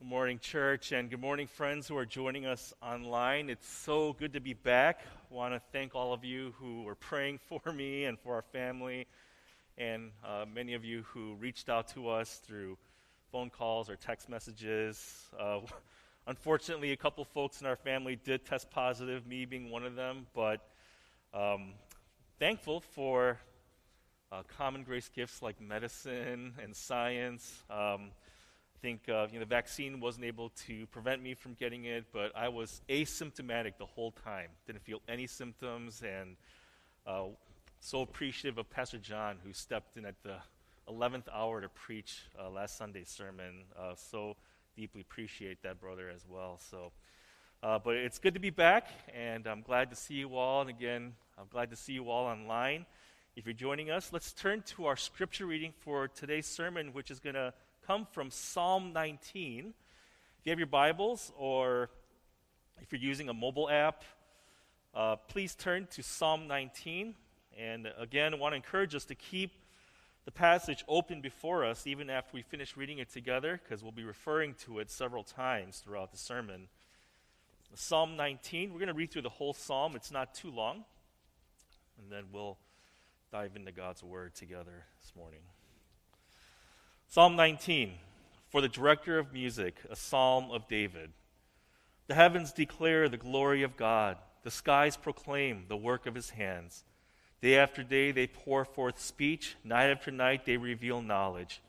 Good morning, church, and good morning, friends who are joining us online. It's so good to be back. I want to thank all of you who were praying for me and for our family, and uh, many of you who reached out to us through phone calls or text messages. Uh, unfortunately, a couple folks in our family did test positive, me being one of them, but um, thankful for uh, common grace gifts like medicine and science. Um, think uh, you know, the vaccine wasn't able to prevent me from getting it, but I was asymptomatic the whole time. Didn't feel any symptoms, and uh, so appreciative of Pastor John, who stepped in at the 11th hour to preach uh, last Sunday's sermon. Uh, so deeply appreciate that brother as well. So, uh, but it's good to be back, and I'm glad to see you all. And again, I'm glad to see you all online. If you're joining us, let's turn to our scripture reading for today's sermon, which is going to come from Psalm 19. If you have your Bibles or if you're using a mobile app, uh, please turn to Psalm 19. And again, I want to encourage us to keep the passage open before us even after we finish reading it together, because we'll be referring to it several times throughout the sermon. Psalm 19, we're going to read through the whole psalm. It's not too long. And then we'll dive into God's word together this morning. Psalm 19, for the director of music, a psalm of David. The heavens declare the glory of God, the skies proclaim the work of his hands. Day after day they pour forth speech, night after night they reveal knowledge.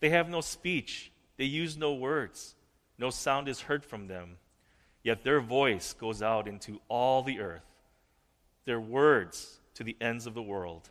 They have no speech, they use no words, no sound is heard from them. Yet their voice goes out into all the earth, their words to the ends of the world.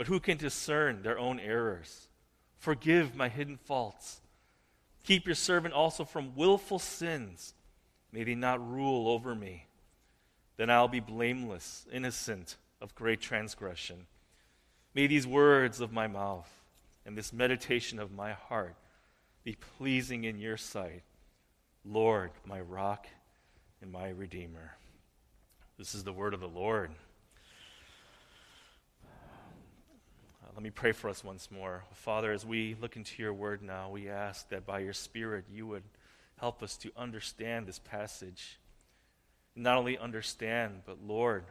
But who can discern their own errors? Forgive my hidden faults. Keep your servant also from willful sins. May they not rule over me. Then I'll be blameless, innocent of great transgression. May these words of my mouth and this meditation of my heart be pleasing in your sight, Lord, my rock and my redeemer. This is the word of the Lord. Uh, let me pray for us once more. Father, as we look into your word now, we ask that by your Spirit you would help us to understand this passage. Not only understand, but Lord,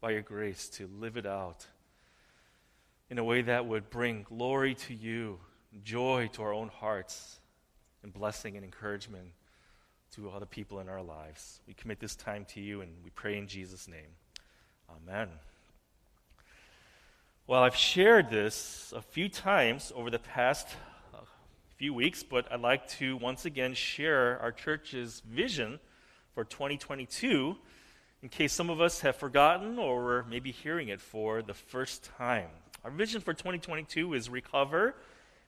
by your grace, to live it out in a way that would bring glory to you, joy to our own hearts, and blessing and encouragement to other people in our lives. We commit this time to you and we pray in Jesus' name. Amen. Well, I've shared this a few times over the past uh, few weeks, but I'd like to once again share our church's vision for 2022 in case some of us have forgotten or were maybe hearing it for the first time. Our vision for 2022 is recover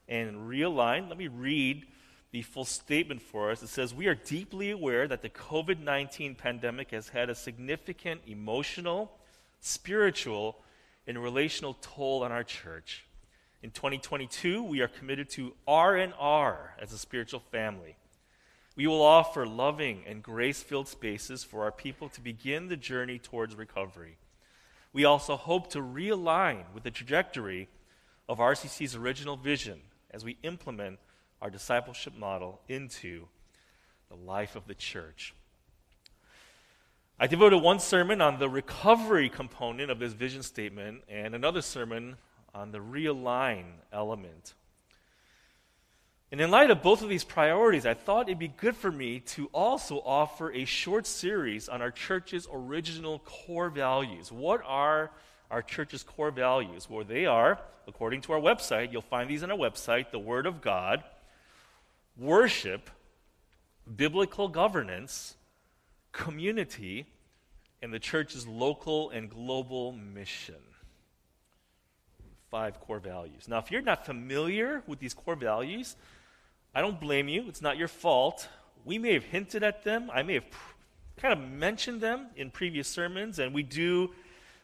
and realign. Let me read the full statement for us. It says, We are deeply aware that the COVID 19 pandemic has had a significant emotional, spiritual, and relational toll on our church. In 2022, we are committed to R&R as a spiritual family. We will offer loving and grace-filled spaces for our people to begin the journey towards recovery. We also hope to realign with the trajectory of RCC's original vision as we implement our discipleship model into the life of the church. I devoted one sermon on the recovery component of this vision statement and another sermon on the realign element. And in light of both of these priorities, I thought it'd be good for me to also offer a short series on our church's original core values. What are our church's core values? Well, they are, according to our website, you'll find these on our website the Word of God, worship, biblical governance, community, and the church's local and global mission. Five core values. Now, if you're not familiar with these core values, I don't blame you. It's not your fault. We may have hinted at them. I may have pr- kind of mentioned them in previous sermons, and we do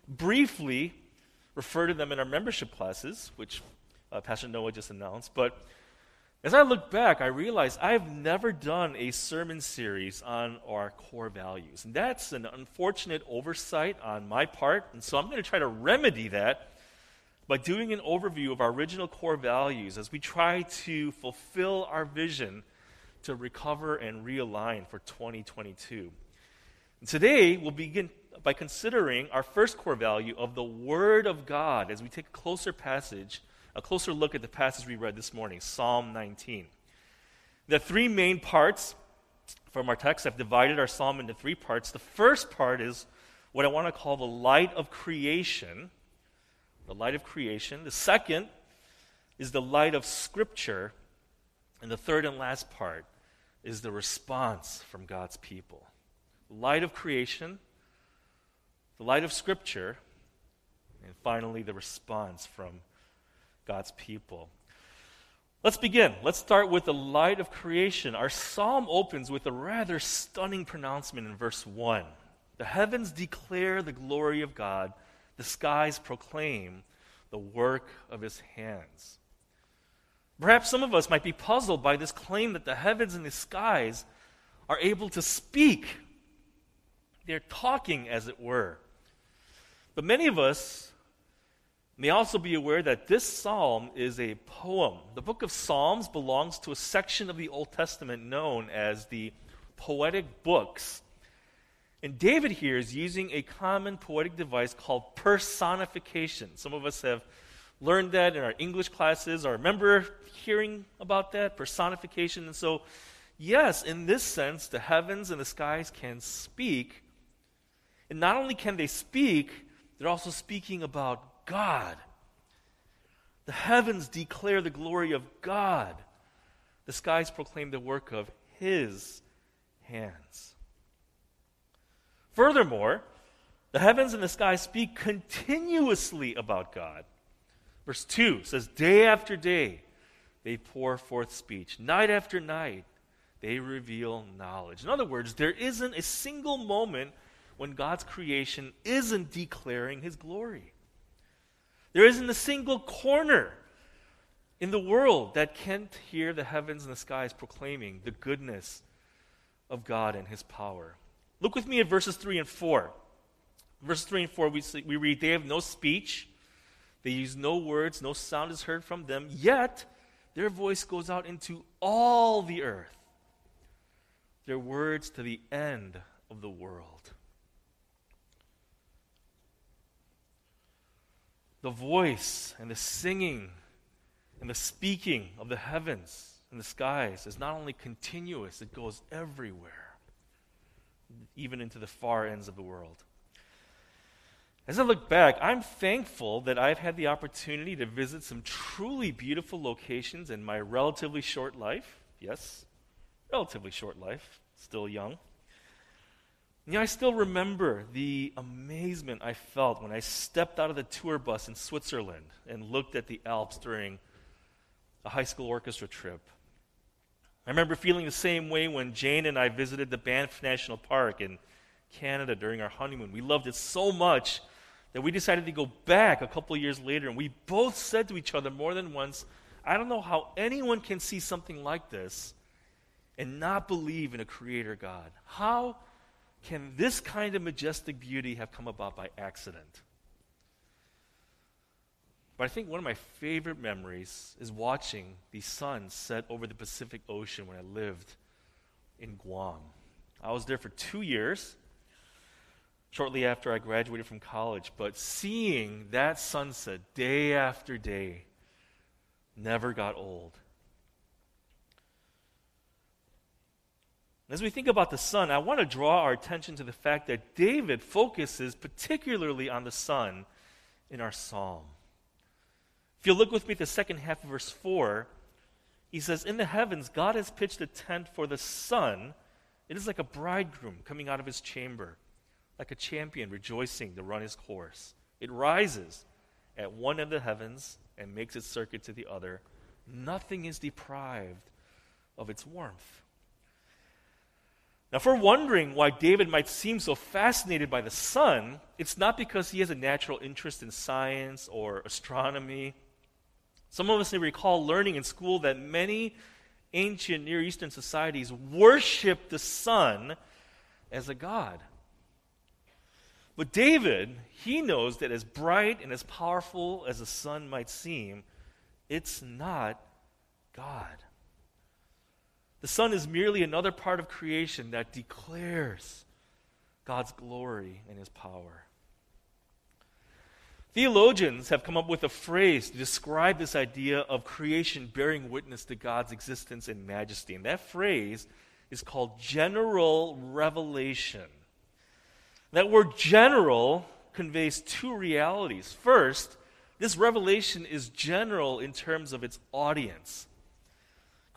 briefly refer to them in our membership classes, which uh, Pastor Noah just announced. But as I look back, I realize I've never done a sermon series on our core values. And that's an unfortunate oversight on my part. And so I'm going to try to remedy that by doing an overview of our original core values as we try to fulfill our vision to recover and realign for 2022. And today, we'll begin by considering our first core value of the Word of God as we take a closer passage, a closer look at the passage we read this morning, Psalm 19. The three main parts from our text, I've divided our psalm into three parts. The first part is what I want to call the light of creation the light of creation. The second is the light of Scripture. And the third and last part is the response from God's people. Light of creation, the light of Scripture, and finally the response from God's people. Let's begin. Let's start with the light of creation. Our psalm opens with a rather stunning pronouncement in verse 1. The heavens declare the glory of God the skies proclaim the work of his hands. Perhaps some of us might be puzzled by this claim that the heavens and the skies are able to speak. They're talking, as it were. But many of us may also be aware that this psalm is a poem. The book of Psalms belongs to a section of the Old Testament known as the poetic books and David here is using a common poetic device called personification. Some of us have learned that in our English classes or remember hearing about that personification. And so, yes, in this sense, the heavens and the skies can speak. And not only can they speak, they're also speaking about God. The heavens declare the glory of God, the skies proclaim the work of His hands. Furthermore, the heavens and the sky speak continuously about God. Verse 2 says, Day after day, they pour forth speech. Night after night, they reveal knowledge. In other words, there isn't a single moment when God's creation isn't declaring his glory. There isn't a single corner in the world that can't hear the heavens and the skies proclaiming the goodness of God and his power. Look with me at verses 3 and 4. Verses 3 and 4, we, see, we read, They have no speech, they use no words, no sound is heard from them, yet their voice goes out into all the earth, their words to the end of the world. The voice and the singing and the speaking of the heavens and the skies is not only continuous, it goes everywhere even into the far ends of the world. As I look back, I'm thankful that I've had the opportunity to visit some truly beautiful locations in my relatively short life. Yes, relatively short life, still young. Yeah, I still remember the amazement I felt when I stepped out of the tour bus in Switzerland and looked at the Alps during a high school orchestra trip. I remember feeling the same way when Jane and I visited the Banff National Park in Canada during our honeymoon. We loved it so much that we decided to go back a couple years later, and we both said to each other more than once, I don't know how anyone can see something like this and not believe in a creator God. How can this kind of majestic beauty have come about by accident? But I think one of my favorite memories is watching the sun set over the Pacific Ocean when I lived in Guam. I was there for two years, shortly after I graduated from college, but seeing that sunset day after day never got old. As we think about the sun, I want to draw our attention to the fact that David focuses particularly on the sun in our psalm. If you look with me at the second half of verse 4, he says, In the heavens, God has pitched a tent for the sun. It is like a bridegroom coming out of his chamber, like a champion rejoicing to run his course. It rises at one end of the heavens and makes its circuit to the other. Nothing is deprived of its warmth. Now, if we're wondering why David might seem so fascinated by the sun, it's not because he has a natural interest in science or astronomy. Some of us may recall learning in school that many ancient Near Eastern societies worshiped the sun as a god. But David, he knows that as bright and as powerful as the sun might seem, it's not God. The sun is merely another part of creation that declares God's glory and his power. Theologians have come up with a phrase to describe this idea of creation bearing witness to God's existence and majesty. And that phrase is called general revelation. That word general conveys two realities. First, this revelation is general in terms of its audience.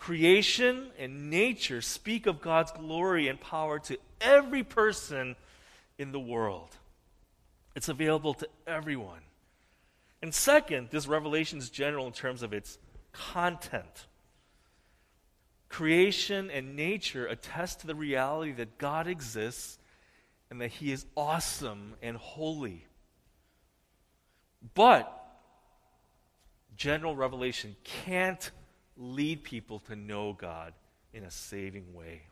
Creation and nature speak of God's glory and power to every person in the world. It's available to everyone. And second, this revelation is general in terms of its content. Creation and nature attest to the reality that God exists and that He is awesome and holy. But general revelation can't lead people to know God in a saving way.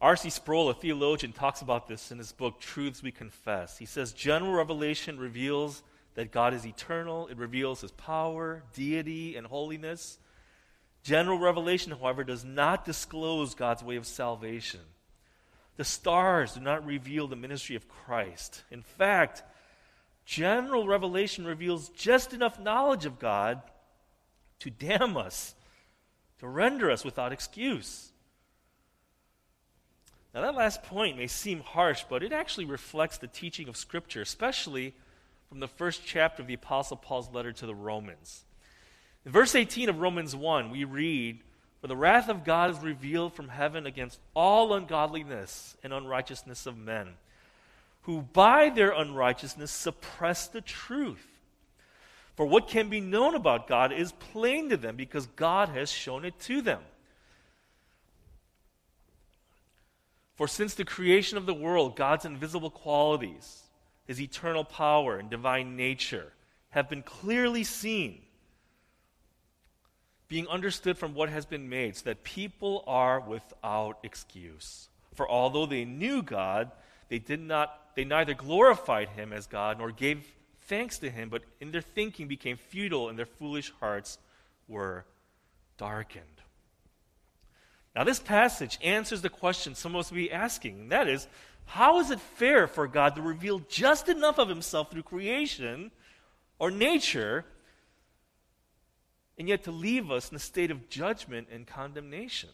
R.C. Sproul, a theologian, talks about this in his book, Truths We Confess. He says, General revelation reveals that God is eternal, it reveals his power, deity, and holiness. General revelation, however, does not disclose God's way of salvation. The stars do not reveal the ministry of Christ. In fact, general revelation reveals just enough knowledge of God to damn us, to render us without excuse. Now, that last point may seem harsh, but it actually reflects the teaching of Scripture, especially from the first chapter of the Apostle Paul's letter to the Romans. In verse 18 of Romans 1, we read, For the wrath of God is revealed from heaven against all ungodliness and unrighteousness of men, who by their unrighteousness suppress the truth. For what can be known about God is plain to them because God has shown it to them. For since the creation of the world, God's invisible qualities, his eternal power and divine nature, have been clearly seen, being understood from what has been made, so that people are without excuse. For although they knew God, they did not they neither glorified him as God nor gave thanks to him, but in their thinking became futile and their foolish hearts were darkened. Now, this passage answers the question some of us will be asking, and that is how is it fair for God to reveal just enough of himself through creation or nature, and yet to leave us in a state of judgment and condemnation?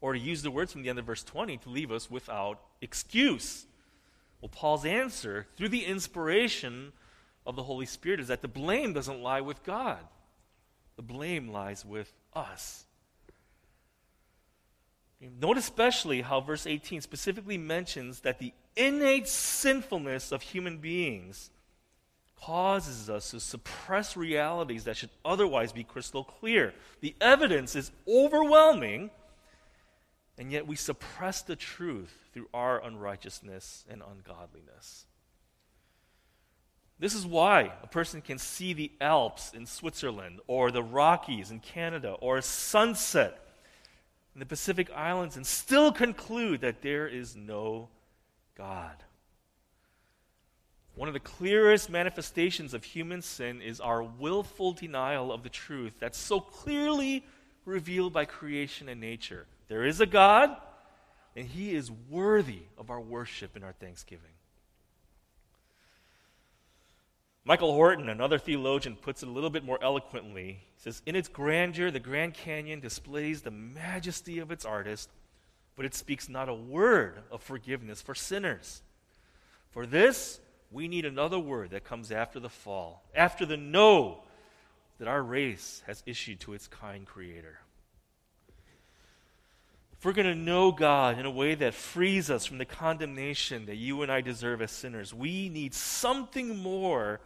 Or to use the words from the end of verse 20, to leave us without excuse. Well, Paul's answer, through the inspiration of the Holy Spirit, is that the blame doesn't lie with God, the blame lies with us. Note especially how verse 18 specifically mentions that the innate sinfulness of human beings causes us to suppress realities that should otherwise be crystal clear. The evidence is overwhelming and yet we suppress the truth through our unrighteousness and ungodliness. This is why a person can see the Alps in Switzerland, or the Rockies in Canada, or a sunset in the Pacific Islands and still conclude that there is no God. One of the clearest manifestations of human sin is our willful denial of the truth that's so clearly revealed by creation and nature. There is a God, and He is worthy of our worship and our thanksgiving. Michael Horton, another theologian, puts it a little bit more eloquently. He says, In its grandeur, the Grand Canyon displays the majesty of its artist, but it speaks not a word of forgiveness for sinners. For this, we need another word that comes after the fall, after the no that our race has issued to its kind creator. If we're going to know God in a way that frees us from the condemnation that you and I deserve as sinners, we need something more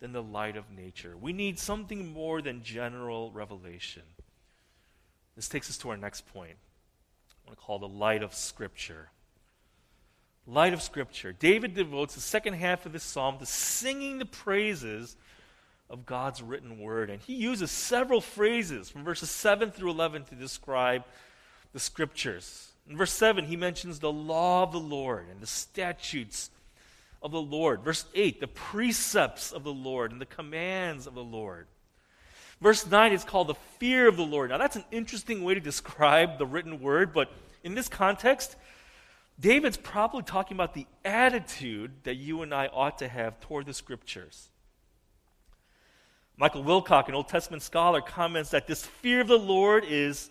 than the light of nature. We need something more than general revelation. This takes us to our next point. I want to call the light of Scripture. Light of Scripture. David devotes the second half of this psalm to singing the praises of God's written word. And he uses several phrases from verses 7 through 11 to describe the Scriptures. In verse 7, he mentions the law of the Lord and the statutes of the Lord. Verse 8, the precepts of the Lord and the commands of the Lord. Verse 9 is called the fear of the Lord. Now, that's an interesting way to describe the written word, but in this context, David's probably talking about the attitude that you and I ought to have toward the scriptures. Michael Wilcock, an Old Testament scholar, comments that this fear of the Lord is,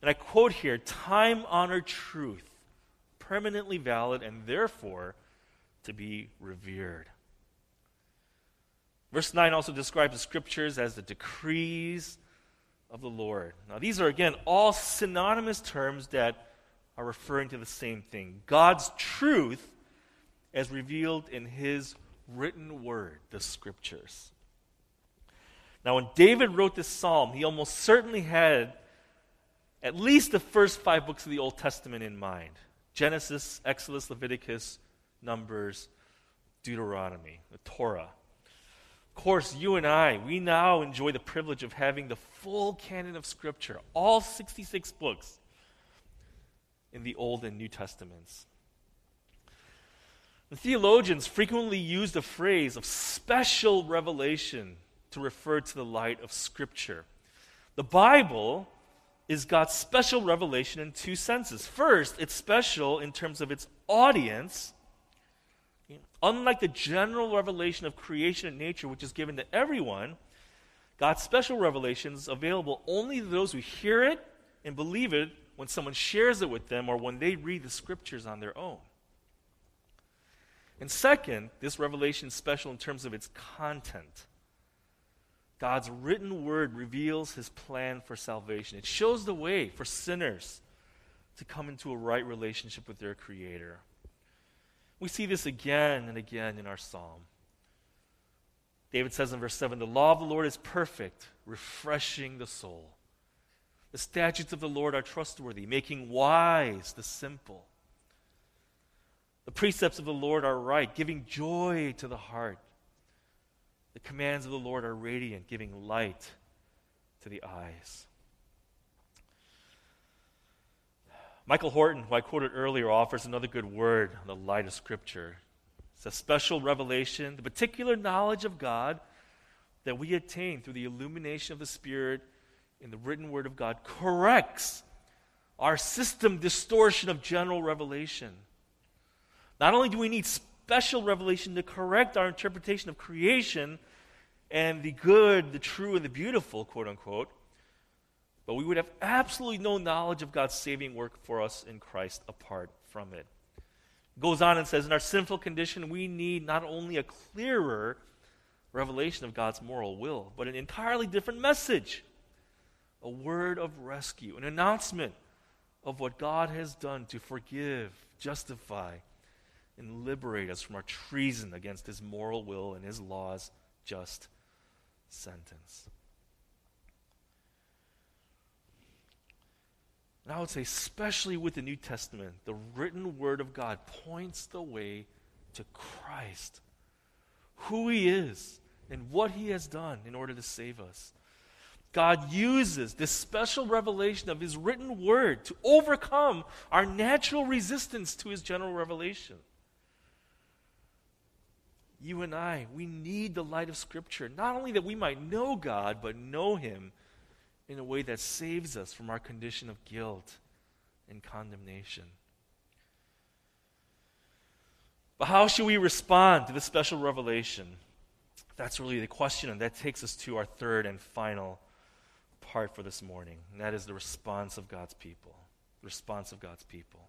and I quote here, time honored truth, permanently valid, and therefore to be revered. Verse 9 also describes the scriptures as the decrees of the Lord. Now, these are, again, all synonymous terms that are referring to the same thing God's truth as revealed in His written word, the scriptures. Now, when David wrote this psalm, he almost certainly had at least the first five books of the Old Testament in mind Genesis, Exodus, Leviticus, Numbers, Deuteronomy, the Torah. Of course, you and I, we now enjoy the privilege of having the full canon of Scripture, all 66 books in the Old and New Testaments. The theologians frequently use the phrase of special revelation to refer to the light of Scripture. The Bible is God's special revelation in two senses. First, it's special in terms of its audience Unlike the general revelation of creation and nature, which is given to everyone, God's special revelation is available only to those who hear it and believe it when someone shares it with them or when they read the scriptures on their own. And second, this revelation is special in terms of its content. God's written word reveals his plan for salvation. It shows the way for sinners to come into a right relationship with their Creator. We see this again and again in our psalm. David says in verse 7 The law of the Lord is perfect, refreshing the soul. The statutes of the Lord are trustworthy, making wise the simple. The precepts of the Lord are right, giving joy to the heart. The commands of the Lord are radiant, giving light to the eyes. Michael Horton, who I quoted earlier, offers another good word on the light of Scripture. It's a special revelation, the particular knowledge of God that we attain through the illumination of the Spirit in the written Word of God corrects our system distortion of general revelation. Not only do we need special revelation to correct our interpretation of creation and the good, the true, and the beautiful, quote unquote, but we would have absolutely no knowledge of God's saving work for us in Christ apart from it. Goes on and says, in our sinful condition, we need not only a clearer revelation of God's moral will, but an entirely different message a word of rescue, an announcement of what God has done to forgive, justify, and liberate us from our treason against His moral will and His law's just sentence. And I would say, especially with the New Testament, the written Word of God points the way to Christ, who He is, and what He has done in order to save us. God uses this special revelation of His written Word to overcome our natural resistance to His general revelation. You and I, we need the light of Scripture, not only that we might know God, but know Him in a way that saves us from our condition of guilt and condemnation. But how should we respond to this special revelation? That's really the question, and that takes us to our third and final part for this morning, and that is the response of God's people. The response of God's people.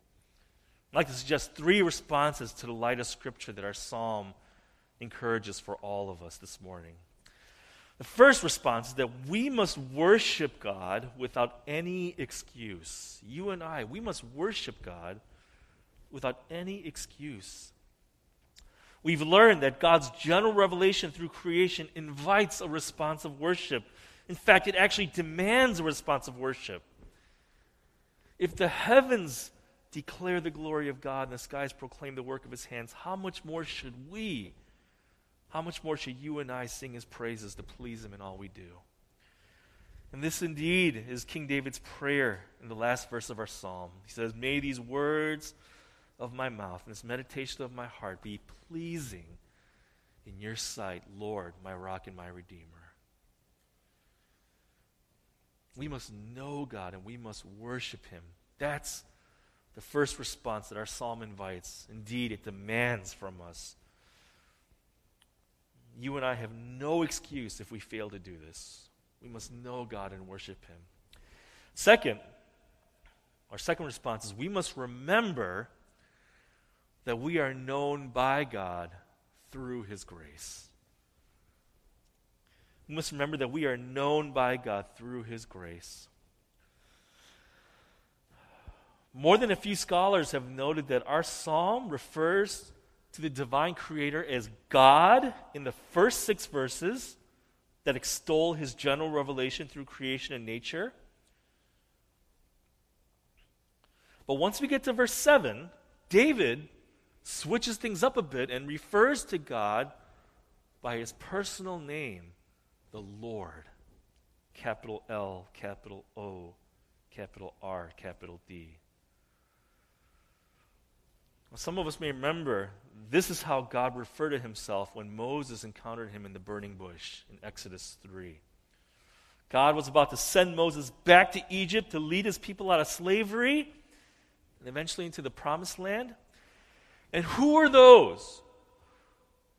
I'd like to suggest three responses to the light of Scripture that our psalm encourages for all of us this morning. The first response is that we must worship God without any excuse. You and I, we must worship God without any excuse. We've learned that God's general revelation through creation invites a response of worship. In fact, it actually demands a response of worship. If the heavens declare the glory of God and the skies proclaim the work of his hands, how much more should we, how much more should you and I sing his praises to please him in all we do? And this indeed is King David's prayer in the last verse of our psalm. He says, May these words of my mouth and this meditation of my heart be pleasing in your sight, Lord, my rock and my redeemer. We must know God and we must worship him. That's the first response that our psalm invites. Indeed, it demands from us. You and I have no excuse if we fail to do this. We must know God and worship him. Second, our second response is we must remember that we are known by God through His grace. We must remember that we are known by God through His grace. More than a few scholars have noted that our psalm refers to the divine creator as God in the first six verses that extol his general revelation through creation and nature. But once we get to verse 7, David switches things up a bit and refers to God by his personal name, the Lord. Capital L, capital O, capital R, capital D. some of us may remember this is how God referred to himself when Moses encountered him in the burning bush in Exodus 3. God was about to send Moses back to Egypt to lead his people out of slavery and eventually into the promised land. And who were those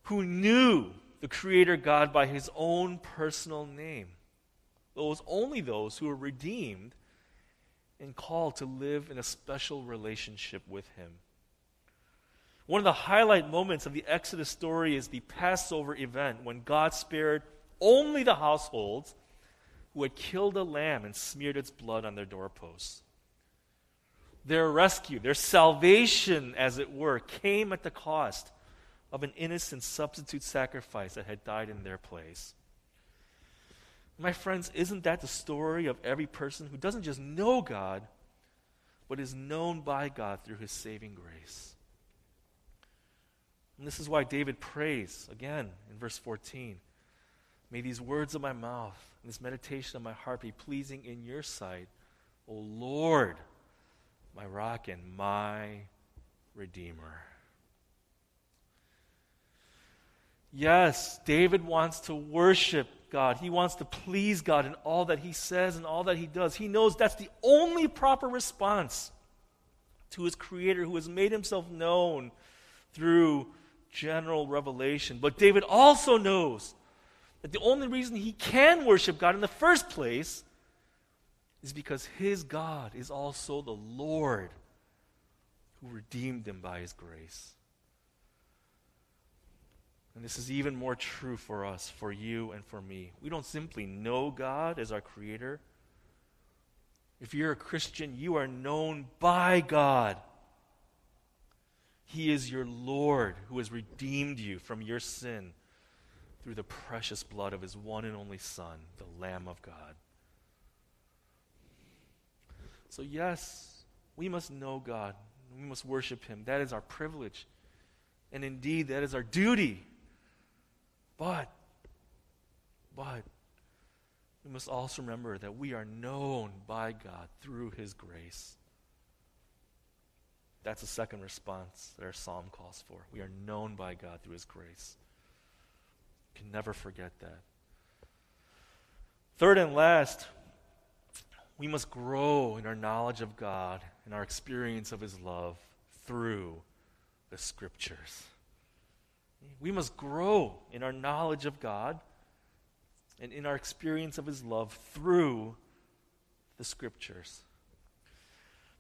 who knew the Creator God by His own personal name? Those only those who were redeemed and called to live in a special relationship with Him. One of the highlight moments of the Exodus story is the Passover event when God spared only the households who had killed a lamb and smeared its blood on their doorposts. Their rescue, their salvation, as it were, came at the cost of an innocent substitute sacrifice that had died in their place. My friends, isn't that the story of every person who doesn't just know God, but is known by God through his saving grace? And this is why David prays again in verse 14 May these words of my mouth and this meditation of my heart be pleasing in your sight, O Lord my rock and my redeemer. Yes, David wants to worship God. He wants to please God in all that he says and all that he does. He knows that's the only proper response to his Creator who has made himself known through general revelation. But David also knows that the only reason he can worship God in the first place is because his God is also the Lord who redeemed him by his grace. And this is even more true for us, for you and for me. We don't simply know God as our Creator. If you're a Christian, you are known by God. He is your Lord who has redeemed you from your sin through the precious blood of His one and only Son, the Lamb of God. So, yes, we must know God. We must worship Him. That is our privilege. And indeed, that is our duty. But, but, we must also remember that we are known by God through His grace. That's the second response that our psalm calls for. We are known by God through His grace. Can never forget that. Third and last, we must grow in our knowledge of God and our experience of His love through the Scriptures. We must grow in our knowledge of God and in our experience of His love through the Scriptures.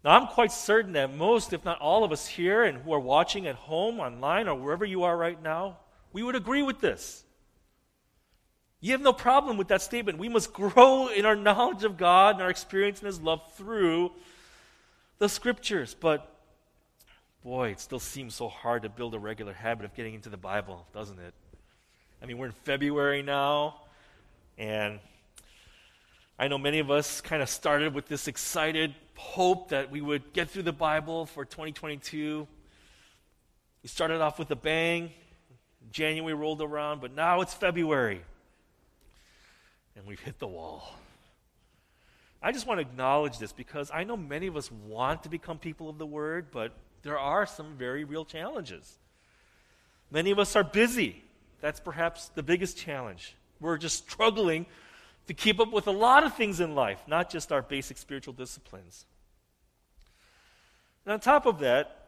Now, I'm quite certain that most, if not all of us here and who are watching at home, online, or wherever you are right now, we would agree with this. You have no problem with that statement. We must grow in our knowledge of God and our experience in His love through the Scriptures. But boy, it still seems so hard to build a regular habit of getting into the Bible, doesn't it? I mean, we're in February now, and I know many of us kind of started with this excited hope that we would get through the Bible for 2022. We started off with a bang. January rolled around, but now it's February. And we've hit the wall. I just want to acknowledge this because I know many of us want to become people of the Word, but there are some very real challenges. Many of us are busy. That's perhaps the biggest challenge. We're just struggling to keep up with a lot of things in life, not just our basic spiritual disciplines. And on top of that,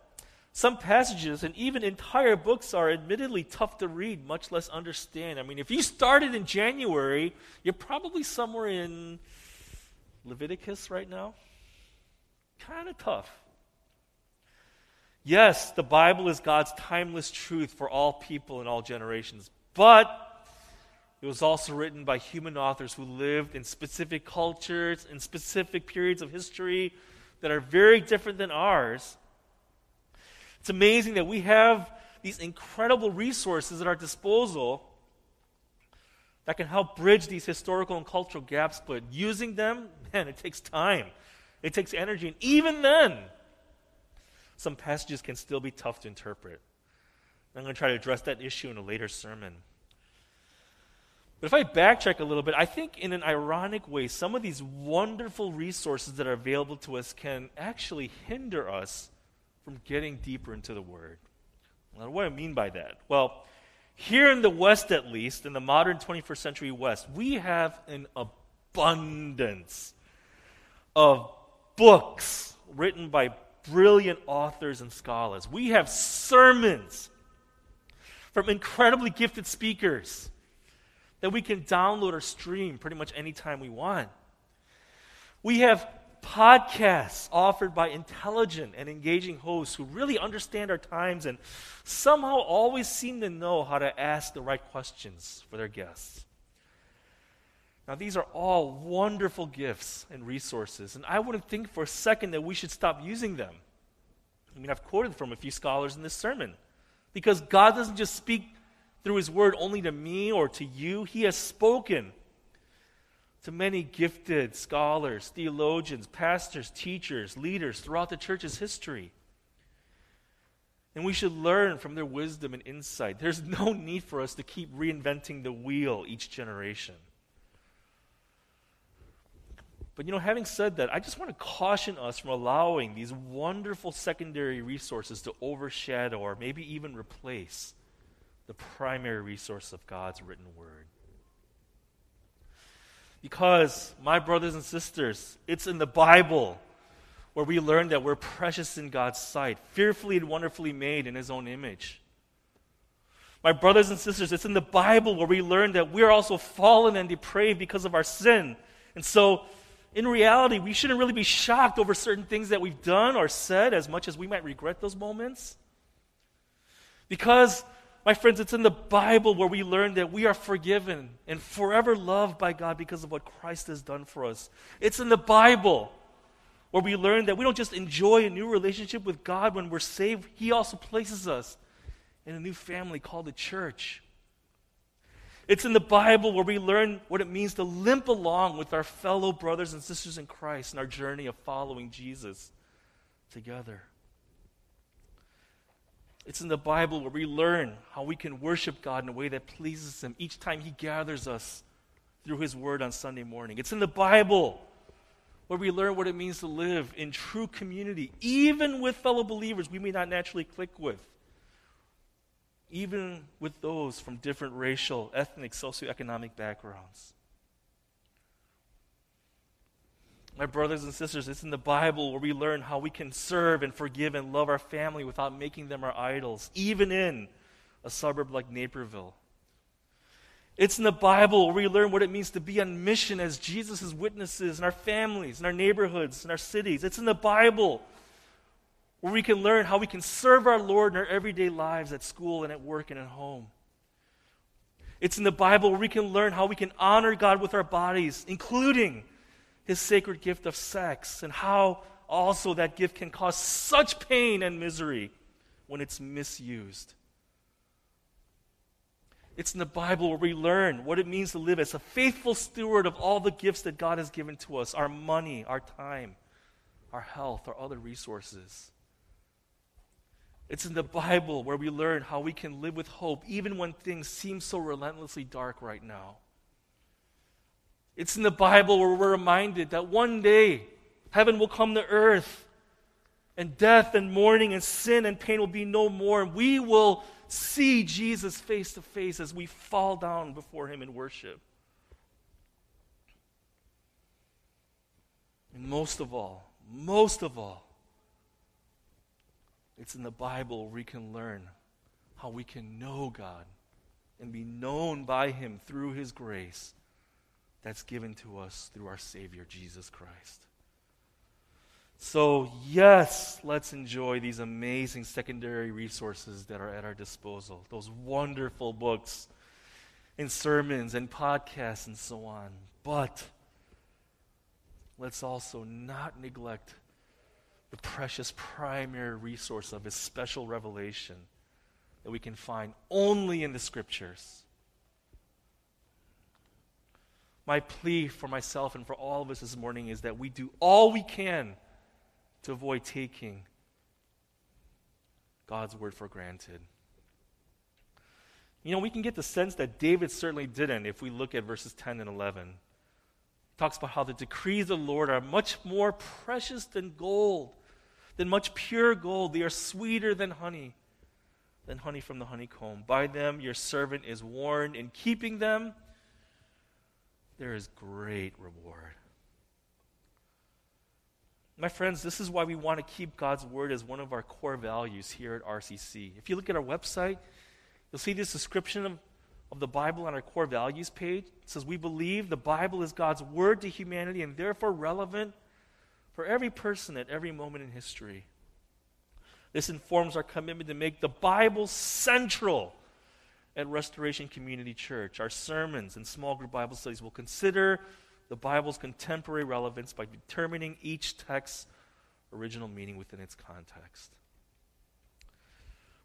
some passages and even entire books are admittedly tough to read, much less understand. I mean, if you started in January, you're probably somewhere in Leviticus right now. Kind of tough. Yes, the Bible is God's timeless truth for all people in all generations, but it was also written by human authors who lived in specific cultures, in specific periods of history that are very different than ours. It's amazing that we have these incredible resources at our disposal that can help bridge these historical and cultural gaps, but using them, man, it takes time. It takes energy. And even then, some passages can still be tough to interpret. I'm going to try to address that issue in a later sermon. But if I backtrack a little bit, I think in an ironic way, some of these wonderful resources that are available to us can actually hinder us from getting deeper into the Word. Now, what do I mean by that? Well, here in the West, at least, in the modern 21st century West, we have an abundance of books written by brilliant authors and scholars. We have sermons from incredibly gifted speakers that we can download or stream pretty much anytime we want. We have podcasts offered by intelligent and engaging hosts who really understand our times and somehow always seem to know how to ask the right questions for their guests. Now, these are all wonderful gifts and resources, and I wouldn't think for a second that we should stop using them. I mean, I've quoted from a few scholars in this sermon because God doesn't just speak through his word only to me or to you. He has spoken to many gifted scholars, theologians, pastors, teachers, leaders throughout the church's history. And we should learn from their wisdom and insight. There's no need for us to keep reinventing the wheel each generation. But you know, having said that, I just want to caution us from allowing these wonderful secondary resources to overshadow or maybe even replace the primary resource of God's written word. Because, my brothers and sisters, it's in the Bible where we learn that we're precious in God's sight, fearfully and wonderfully made in His own image. My brothers and sisters, it's in the Bible where we learn that we are also fallen and depraved because of our sin. And so, in reality, we shouldn't really be shocked over certain things that we've done or said as much as we might regret those moments. Because my friends, it's in the Bible where we learn that we are forgiven and forever loved by God because of what Christ has done for us. It's in the Bible where we learn that we don't just enjoy a new relationship with God when we're saved, He also places us in a new family called the church. It's in the Bible where we learn what it means to limp along with our fellow brothers and sisters in Christ in our journey of following Jesus together. It's in the Bible where we learn how we can worship God in a way that pleases Him each time He gathers us through His Word on Sunday morning. It's in the Bible where we learn what it means to live in true community, even with fellow believers we may not naturally click with, even with those from different racial, ethnic, socioeconomic backgrounds. My brothers and sisters, it's in the Bible where we learn how we can serve and forgive and love our family without making them our idols, even in a suburb like Naperville. It's in the Bible where we learn what it means to be on mission as Jesus' witnesses in our families, in our neighborhoods, in our cities. It's in the Bible where we can learn how we can serve our Lord in our everyday lives at school and at work and at home. It's in the Bible where we can learn how we can honor God with our bodies, including his sacred gift of sex, and how also that gift can cause such pain and misery when it's misused. It's in the Bible where we learn what it means to live as a faithful steward of all the gifts that God has given to us our money, our time, our health, our other resources. It's in the Bible where we learn how we can live with hope even when things seem so relentlessly dark right now. It's in the Bible where we're reminded that one day heaven will come to earth and death and mourning and sin and pain will be no more. And we will see Jesus face to face as we fall down before him in worship. And most of all, most of all, it's in the Bible we can learn how we can know God and be known by him through his grace that's given to us through our Savior, Jesus Christ. So, yes, let's enjoy these amazing secondary resources that are at our disposal. Those wonderful books and sermons and podcasts and so on. But let's also not neglect the precious primary resource of His special revelation that we can find only in the Scriptures. My plea for myself and for all of us this morning is that we do all we can to avoid taking God's word for granted. You know, we can get the sense that David certainly didn't if we look at verses 10 and 11. He talks about how the decrees of the Lord are much more precious than gold, than much pure gold. They are sweeter than honey, than honey from the honeycomb. By them your servant is warned. In keeping them, there is great reward. My friends, this is why we want to keep God's Word as one of our core values here at RCC. If you look at our website, you'll see this description of, of the Bible on our core values page. It says, We believe the Bible is God's Word to humanity and therefore relevant for every person at every moment in history. This informs our commitment to make the Bible central at Restoration Community Church. Our sermons and small group Bible studies will consider the Bible's contemporary relevance by determining each text's original meaning within its context.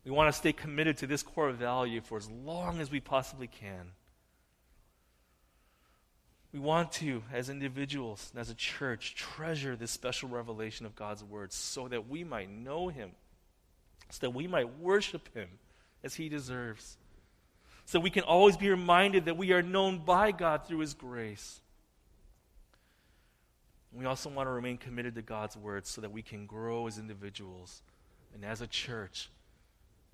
We want to stay committed to this core value for as long as we possibly can. We want to, as individuals and as a church, treasure this special revelation of God's Word so that we might know Him, so that we might worship Him as He deserves, so we can always be reminded that we are known by God through His grace. We also want to remain committed to God's word so that we can grow as individuals and as a church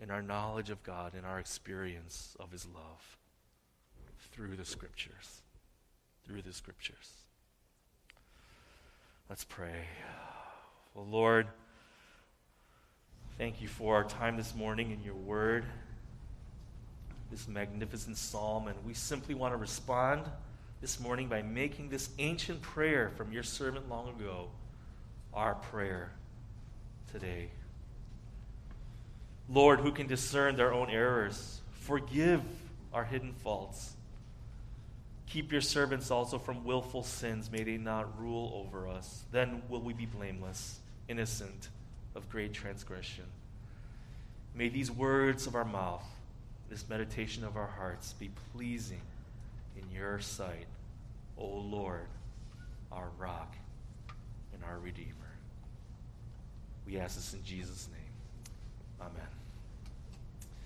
in our knowledge of God and our experience of His love through the Scriptures. Through the Scriptures. Let's pray. Well, Lord, thank you for our time this morning in your word, this magnificent psalm, and we simply want to respond this morning by making this ancient prayer from your servant long ago our prayer today. Lord, who can discern their own errors, forgive our hidden faults. Keep your servants also from willful sins. May they not rule over us. Then will we be blameless, innocent of great transgression. May these words of our mouth, this meditation of our hearts, be pleasing in your sight, O Lord, our rock and our Redeemer. We ask this in Jesus' name. Amen.